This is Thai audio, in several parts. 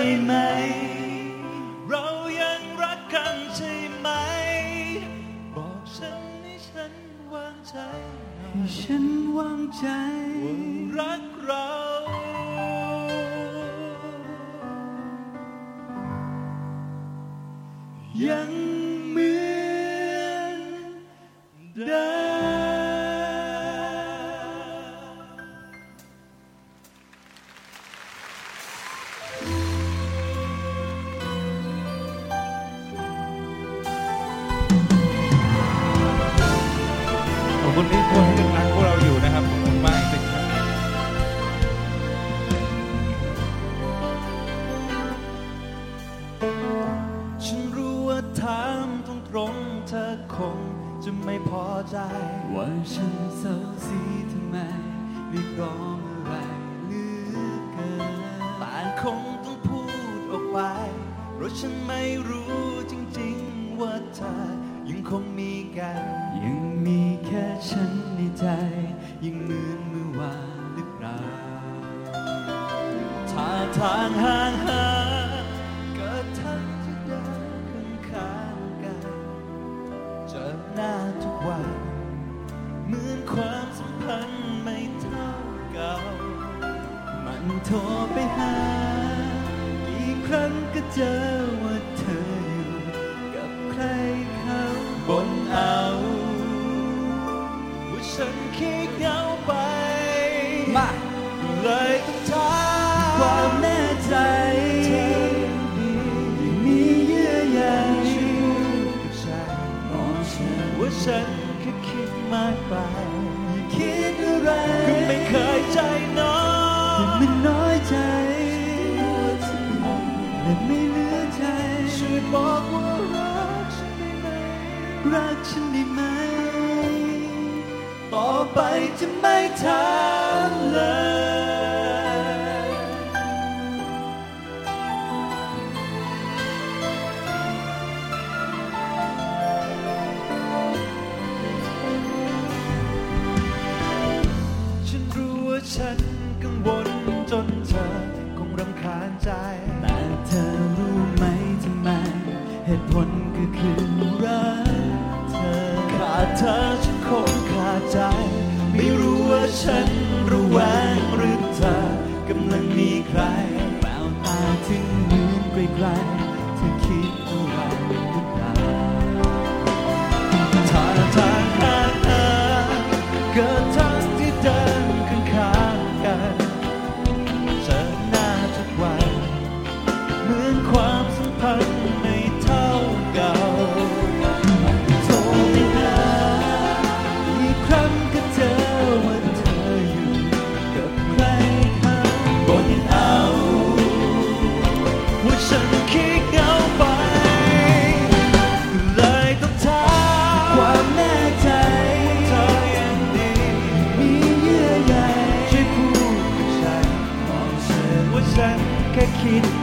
ใช่ไหม เรายังรักกันใช่ไหม บอกฉันให้ฉันวางใจให้ฉันวางใจว่รักเรา ยัง คงจะไม่พอใจ ว่าฉันเศร้าซีทำไมไม่พร้องอะไรหรือเกินต่างคงต้องพูดออกไปเพราะฉันไม่รู้จริงๆ ว่าเธอยังคงมีกัน ยังมีแค่ฉันในใจ ยังเหมือนเมื่อวานหรือเปล่าท่าทางห่างหา โทรไปหา กี่ครั้งก็เจอ kid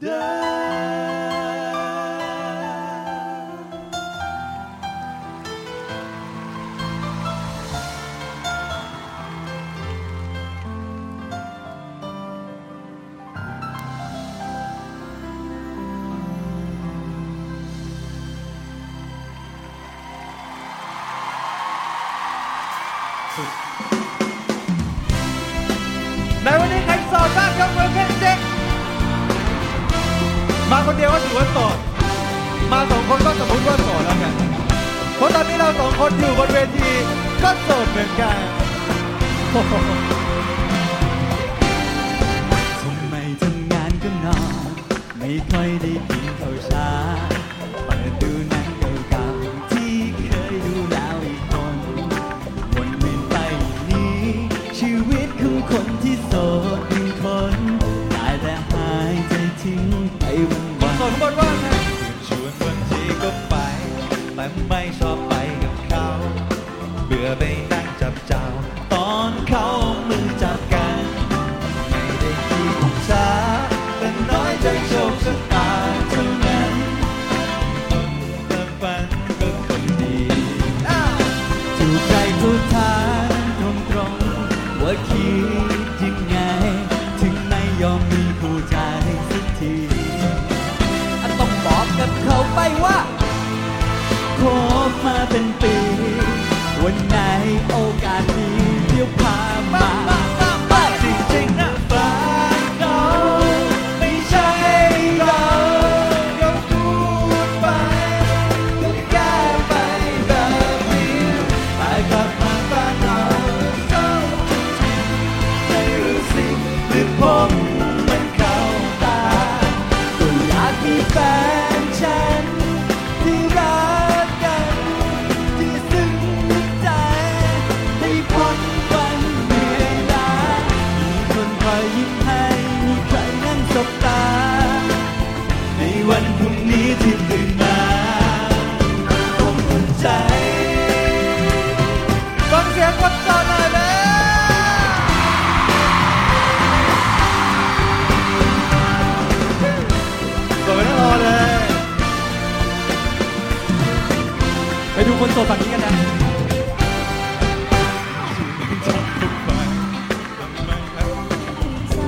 die. คนเดียวก็ถือว่าโสด มาสองคนก็สมมติว่าโสดแล้วกันเพราะตอนนี้เราสองคนอยู่บนเวทีก็โสดเหมือนกันทำไมทำงานก็นอน ไม่ค่อยได้กินข้าวเช้าเปิดดู วันส่วนว่าไงชวนบางทีก็ไปแต่ไม่ เป็นปี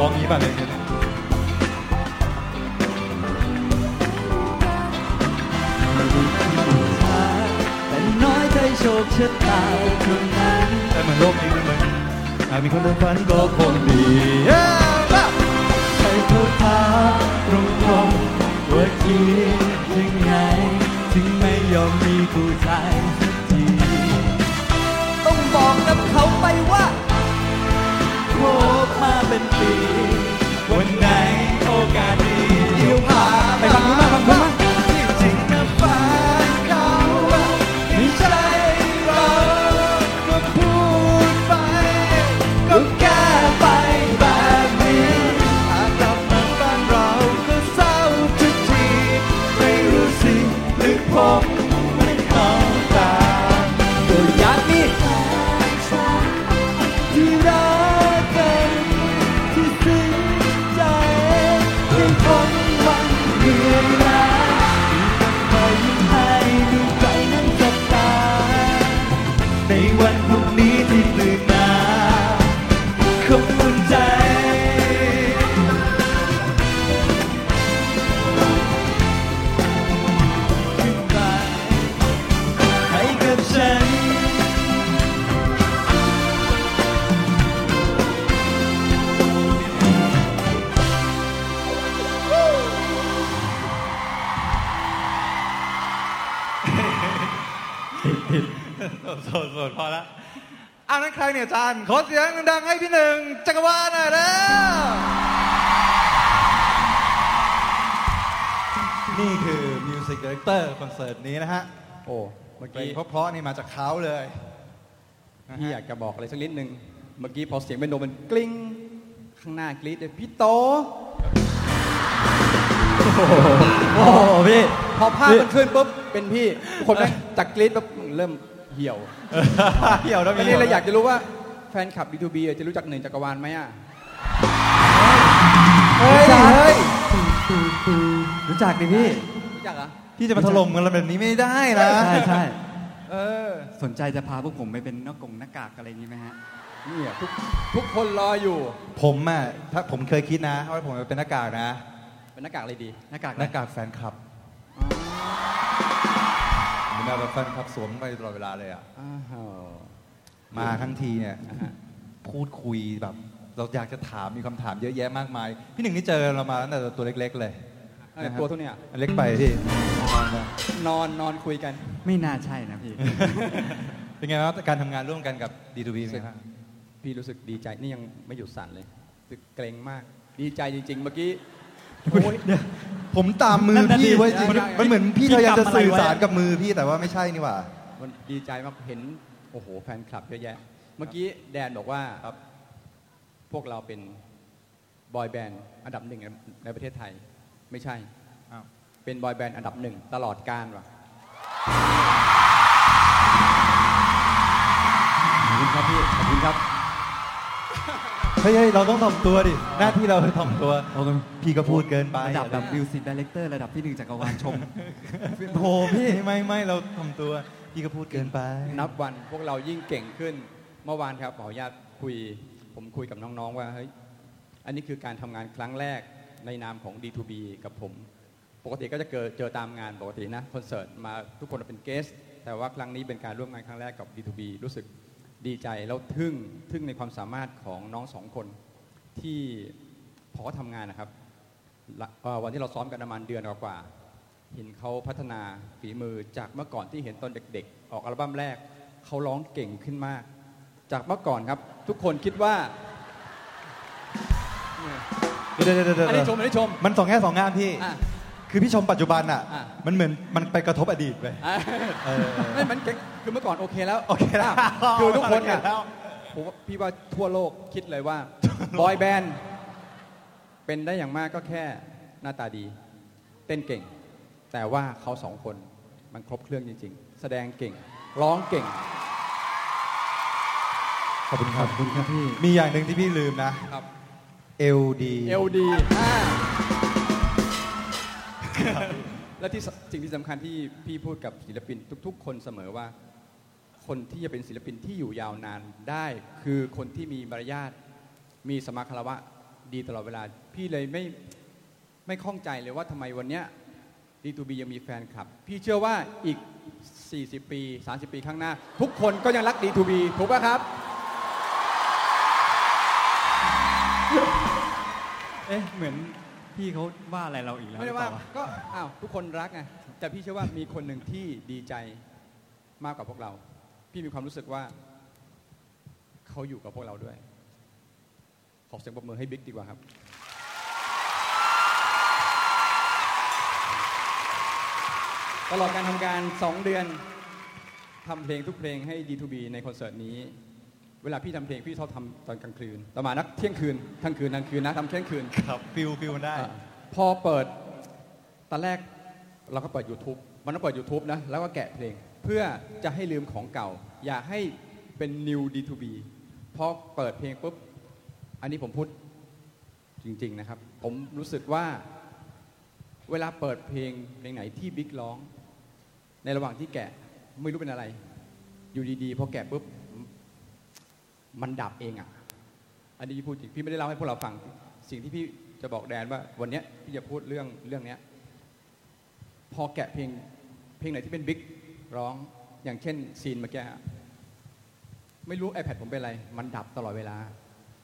ลองนี้ป่ะเลยเนี่ยแต่น้อยใจโชคชะตาเท่านั้นแต่เหมือนโลกนี้มันเหมือนหากมีคนเดินฝันก็คงดีเย้ว้าวใครเขาถามตรงตรงๆว่าคิดยังไง ถึงไม่ยอมมีคู่ใจสั บม โสดโสดพอละอ้าวนั่นใครเนี่ยอาจารย์ขอเสียงดังๆให้พี่หนึ่งจักรวาลหน่อยแล้วนี่คือ music director คอนเสิร์ตนี้นะฮะ โอ้ เมื่อเพลงกี้เพราะๆนี่มาจากเขาเลยนะพี่อฮะยากจะบอกอะไรสักนิดนึง เมื่อกี้พอเสียงเปียโนมันกลิ้ง ข้างหน้ากรี๊ดเลยพี่โต โอ้โหพี่พอภาพมันขึ้นปุ๊บเป็นพี่ทุกคนแม่งจากกรี๊ดปุ๊บเริ่มเหี่ยวเหี่ยวแล้วทีนี้เราอยากจะรู้ว่าแฟนคลับ B2B อะจะรู้จักหนึ่งจักรวาลไหมอะเฮ้ยเฮ้ยรู้จักดิพี่รู้จักเหรอะพี่จะมาถล่มกันแบบนี้ไม่ได้นะใช่ใช่เออสนใจจะพาพวกผมไปเป็นหน้ากงหน้ากากอะไรอย่างนี้ไหมฮะเนี่ยทุกทุกคนรออยู่ ผมอะถ้าผมเคยคิดนะว่าผมจะเป็นหน้ากากนะ เป็นหน้ากากอะไรดีหน้ากากหน้ากากแฟนคลับผมแบบแฟนคลับสวมไปตลอดเวลาเลยอะอ้าวมาทั้งทีเนี่ยอ่าฮะพูดคุยแบบเราอยากจะถามมีคำถามเยอะแยะมากมาย พี่หนึ่งนี่เจอเรามาตั้งแต่ตัวเล็ก ๆ เลยเอะไรตัวเท่าเนี้ยอันเล็กไปพี่นอนมานอนนอนคุยกัน ไม่น่าใช่นะพี่ เป็นไงครับการทำงานร่วมกันกับ D2B เป็นไงครับพี่รู้สึกดีใจนี่ยังไม่หยุดสั่นเลยรู้สึกเกรงมาก ดีใจจริง ๆ เมื่อกี้ ผมตามมือนั่นน่ะพี่ดิไว้จริงได้มันเหมือนพี่พี่พยายามจะกำอะไรสื่อไว้สารกับมือพี่แต่ว่าไม่ใช่นี่หว่า มันดีใจมากเห็นโอ้โหแฟนคลับเยอะแยะ เมื่อกี้แดนบอกว่าครับพวกเราเป็นบอยแบนด์อันดับหนึ่งในประเทศไทย ไม่ใช่อ้าวเป็นบอยแบนด์อันดับหนึ่งตลอดกาลว่ะขอบคุณครับพี่ขอบคุณครับ เฮ้ยเฮ้ยเราต้องถ่อมตัวดิ หน้าที่เราคือถ่อมตัว โอ้โหพี่ก็พูดเกินไประดับแบบมิว director ระดับที่หนึ่งจักรวาลชมโหพี่ไม่ไม่เราถ่อมตัว พี่ก็พูดเกินไป นับวันพวกเรายิ่งเก่งขึ้น เมื่อวานครับขออนุญาตคุย ผมคุยกับน้องๆว่าเฮ้ย อันนี้คือการทำงานครั้งแรกในนามของ D2B กับผม ปกติก็จะเจอเจอตามงานปกตินะคอนเสิร์ตมาทุกคนเป็นเกส แต่ว่าครั้งนี้เป็นการร่วมงานครั้งแรกกับ D2B รู้สึก ดีใจแล้วทึ่งทึ่งในความสามารถของน้องสองคนที่พอเขาทำงานนะครับละเอ่อวันที่เราซ้อมกันประมาณเดือนกว่าๆเห็นเขาพัฒนาฝีมือจากเมื่อก่อนที่เห็นตอนเด็กๆ ออกอัลบั้มแรกเขาร้องเก่งขึ้นมาก จากเมื่อก่อนครับ ทุกคนคิดว่าเดี๋ยวเดี๋ยวเดี๋ยวเดี๋ยวอันนี้ชมอันนี้ชมมันสองแง่สองงามพี่อะ คือพี่ชมปัจจุบันอะ อะ มันเหมือนมันไปกระทบอดีตไปอะเออ ไม่มันเก่งคือเมื่อก่อนโอเคแล้วโอเคแล้วคือทุกคนเนี่ยโอเคแล้ว ผมว่าพี่ว่าทั่วโลกคิดเลยว่า บอยแบนด์เป็นได้อย่างมากก็แค่หน้าตาดี เต้นเก่ง แต่ว่าเขาสองคนมันครบเครื่องจริง ๆ แสดงเก่ง ร้องเก่ง ขอบคุณคขรัอบบคุณครับพี่ มีอย่างหนึ่งที่พี่ลืมนะ ครับ LD เอลดี และที่สิ่งที่สำคัญที่พี่พูดกับศิลปินทุก ๆ คนเสมอว่า คนที่จะเป็นศิลปินที่อยู่ยาวนานได้ คือคนที่มีมารยาทมีสมาคารวะดีตลอดเวลา พี่เลยไม่ไม่ข้องใจเลยว่าทำไมวันเนี้ย D2B ยังมีแฟนคลับ พี่เชื่อว่าอีก 40 ปี 30 ปีข้างหน้า ทุกคนก็ยังรัก D2B ถูกป่ะครับ เอ๊ะเหมือน พี่เขาว่าอะไรเราอีกแล้วไม่ได้หรือว่าเปล่ก็อ้าวทุกคนรักไงแต่พี่เชื่อว่ามีคนหนึ่งที่ดีใจมากกว่าพวกเรา พี่มีความรู้สึกว่าเขาอยู่กับพวกเราด้วย ขอเสียงปรบมือให้บิ๊กดีกว่าครับ ตลอดการทำการ 2 เดือนทำเพลงทุกเพลงให้ D2B ในคอนเสิร์ตนี้ เวลาพี่ทำเพลงพี่ชอบทำตอนกลางคืนประมาณสักเที่ยงคืนทั้งคืนทั้งคืนนะทำเที่ยงคืน ครับ feel feel มันได้อะพอเปิดตอนแรกเราก็เปิด YouTube มันต้องเปิด YouTube นะ แล้วก็แกะเพลง เพื่อจะให้ลืมของเก่า อยากให้เป็น new D2B พอเปิดเพลงปุ๊บ อันนี้ผมพูดจริง ๆ นะครับ ผมรู้สึกว่าเวลาเปิดเพลงเพลงไหนที่บิ๊กร้อง ในระหว่างที่แกะไม่รู้เป็นอะไร อยู่ดีๆพอแกะปุ๊บ มันดับเองอะ อันนี้พูดจริงพี่ไม่ได้เล่าให้พวกเราฟัง สิ่งที่พี่จะบอกแดนว่า วันนี้พี่จะพูดเรื่องเรื่องเนี้ยพอแกะเพลงเพลงไหนที่เป็นบิ๊กร้องอย่างเช่นซีนเมื่อกี้ฮะไม่รู้ iPad ผมเป็นอะไร มันดับตลอดเวลา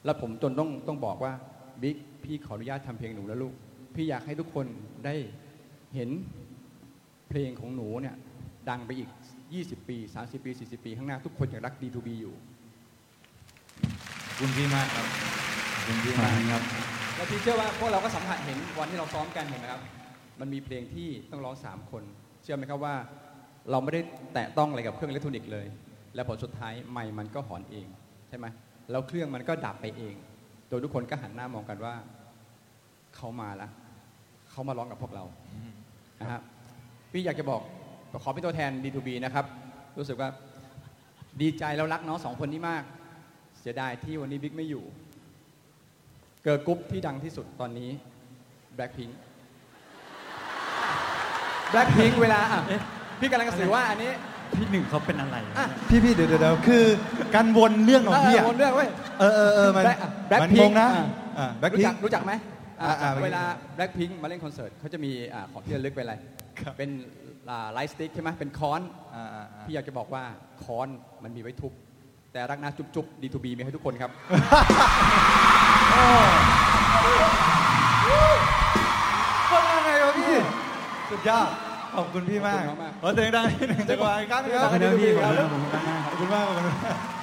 แล้วผมจนต้องต้องบอกว่าบิ๊กพี่ขออนุญาตทำเพลงหนูแล้วลูก พี่อยากให้ทุกคนได้เห็นเพลงของหนูเนี่ยดังไปอีก 20 ปี 30 ปี 40 ปี ข้างหน้าทุกคนยังรัก D2B อยู่ คุณพี่มากครับขอบคุณพี่มากครับแล้วพี่เชื่อว่าพวกเราก็สัมผัสเห็นวันที่เราซ้อมกันเห็นไหมครับ มันมีเพลงที่ต้องร้องสามคน เชื่อไหมครับว่า เราไม่ได้แตะต้องอะไรกับเครื่องอิเล็กทรอนิกส์เลย และผลสุดท้ายไมค์มันก็หอนเองใช่ไหมแล้วเครื่องมันก็ดับไปเอง โดยทุกคนก็หันหน้ามองกันว่าเขามาแล้วเขามาร้องกับพวกเรานะครับพี่อยากจะบอกขอเป็นตัวแทน D2B นะครับ รู้สึกว่าดีใจแล้วรักน้องสองคนนี้มากเสียดายที่วันนี้บิ๊กไม่อยู่ เกิร์ลกรุ๊ปที่ดังที่สุดตอนนี้ Blackpink Blackpink เวลาอะพี่กำลังจะสื่อว่าอันนี้ พี่หนึ่งเขาเป็นอะไร อะ พี่พี่เดี๋ยวเดี๋ยวเดี๋ยวคือการวนเรื่องของพี่เออะอวนเรื่องเว้ย เออเออเออมัน Black- อะมัน Blackpink งงนะอะอ่าแบ็ครู้พิจังกรู้จักไหมอะอ่าอ่าเวลา Blackpink มาเล่นคอนเสิร์ตเขาจะมีอ่าของที่ระลึกเป็นอะไรครับเป็นไลท์สติ๊กใช่ไหมเป็นค้อนอ่าอ่าอ่าพี่อยากจะบอกว่าค้อนมันมีไว้ทุบ แต่รักนะจุ๊บๆ D2B มีให้ทุกคนครับ คนยังไงวะพี่ สุดยอด ขอบคุณพี่มากขอบคุณมาก ขอเสียงดังให้หนึ่งจังหวะอีกครั้งหนึงครับขอบคุณนะพี่ขอบคุณนะผมข้างหน้าครับขอบคุณมากขอบคุณมาก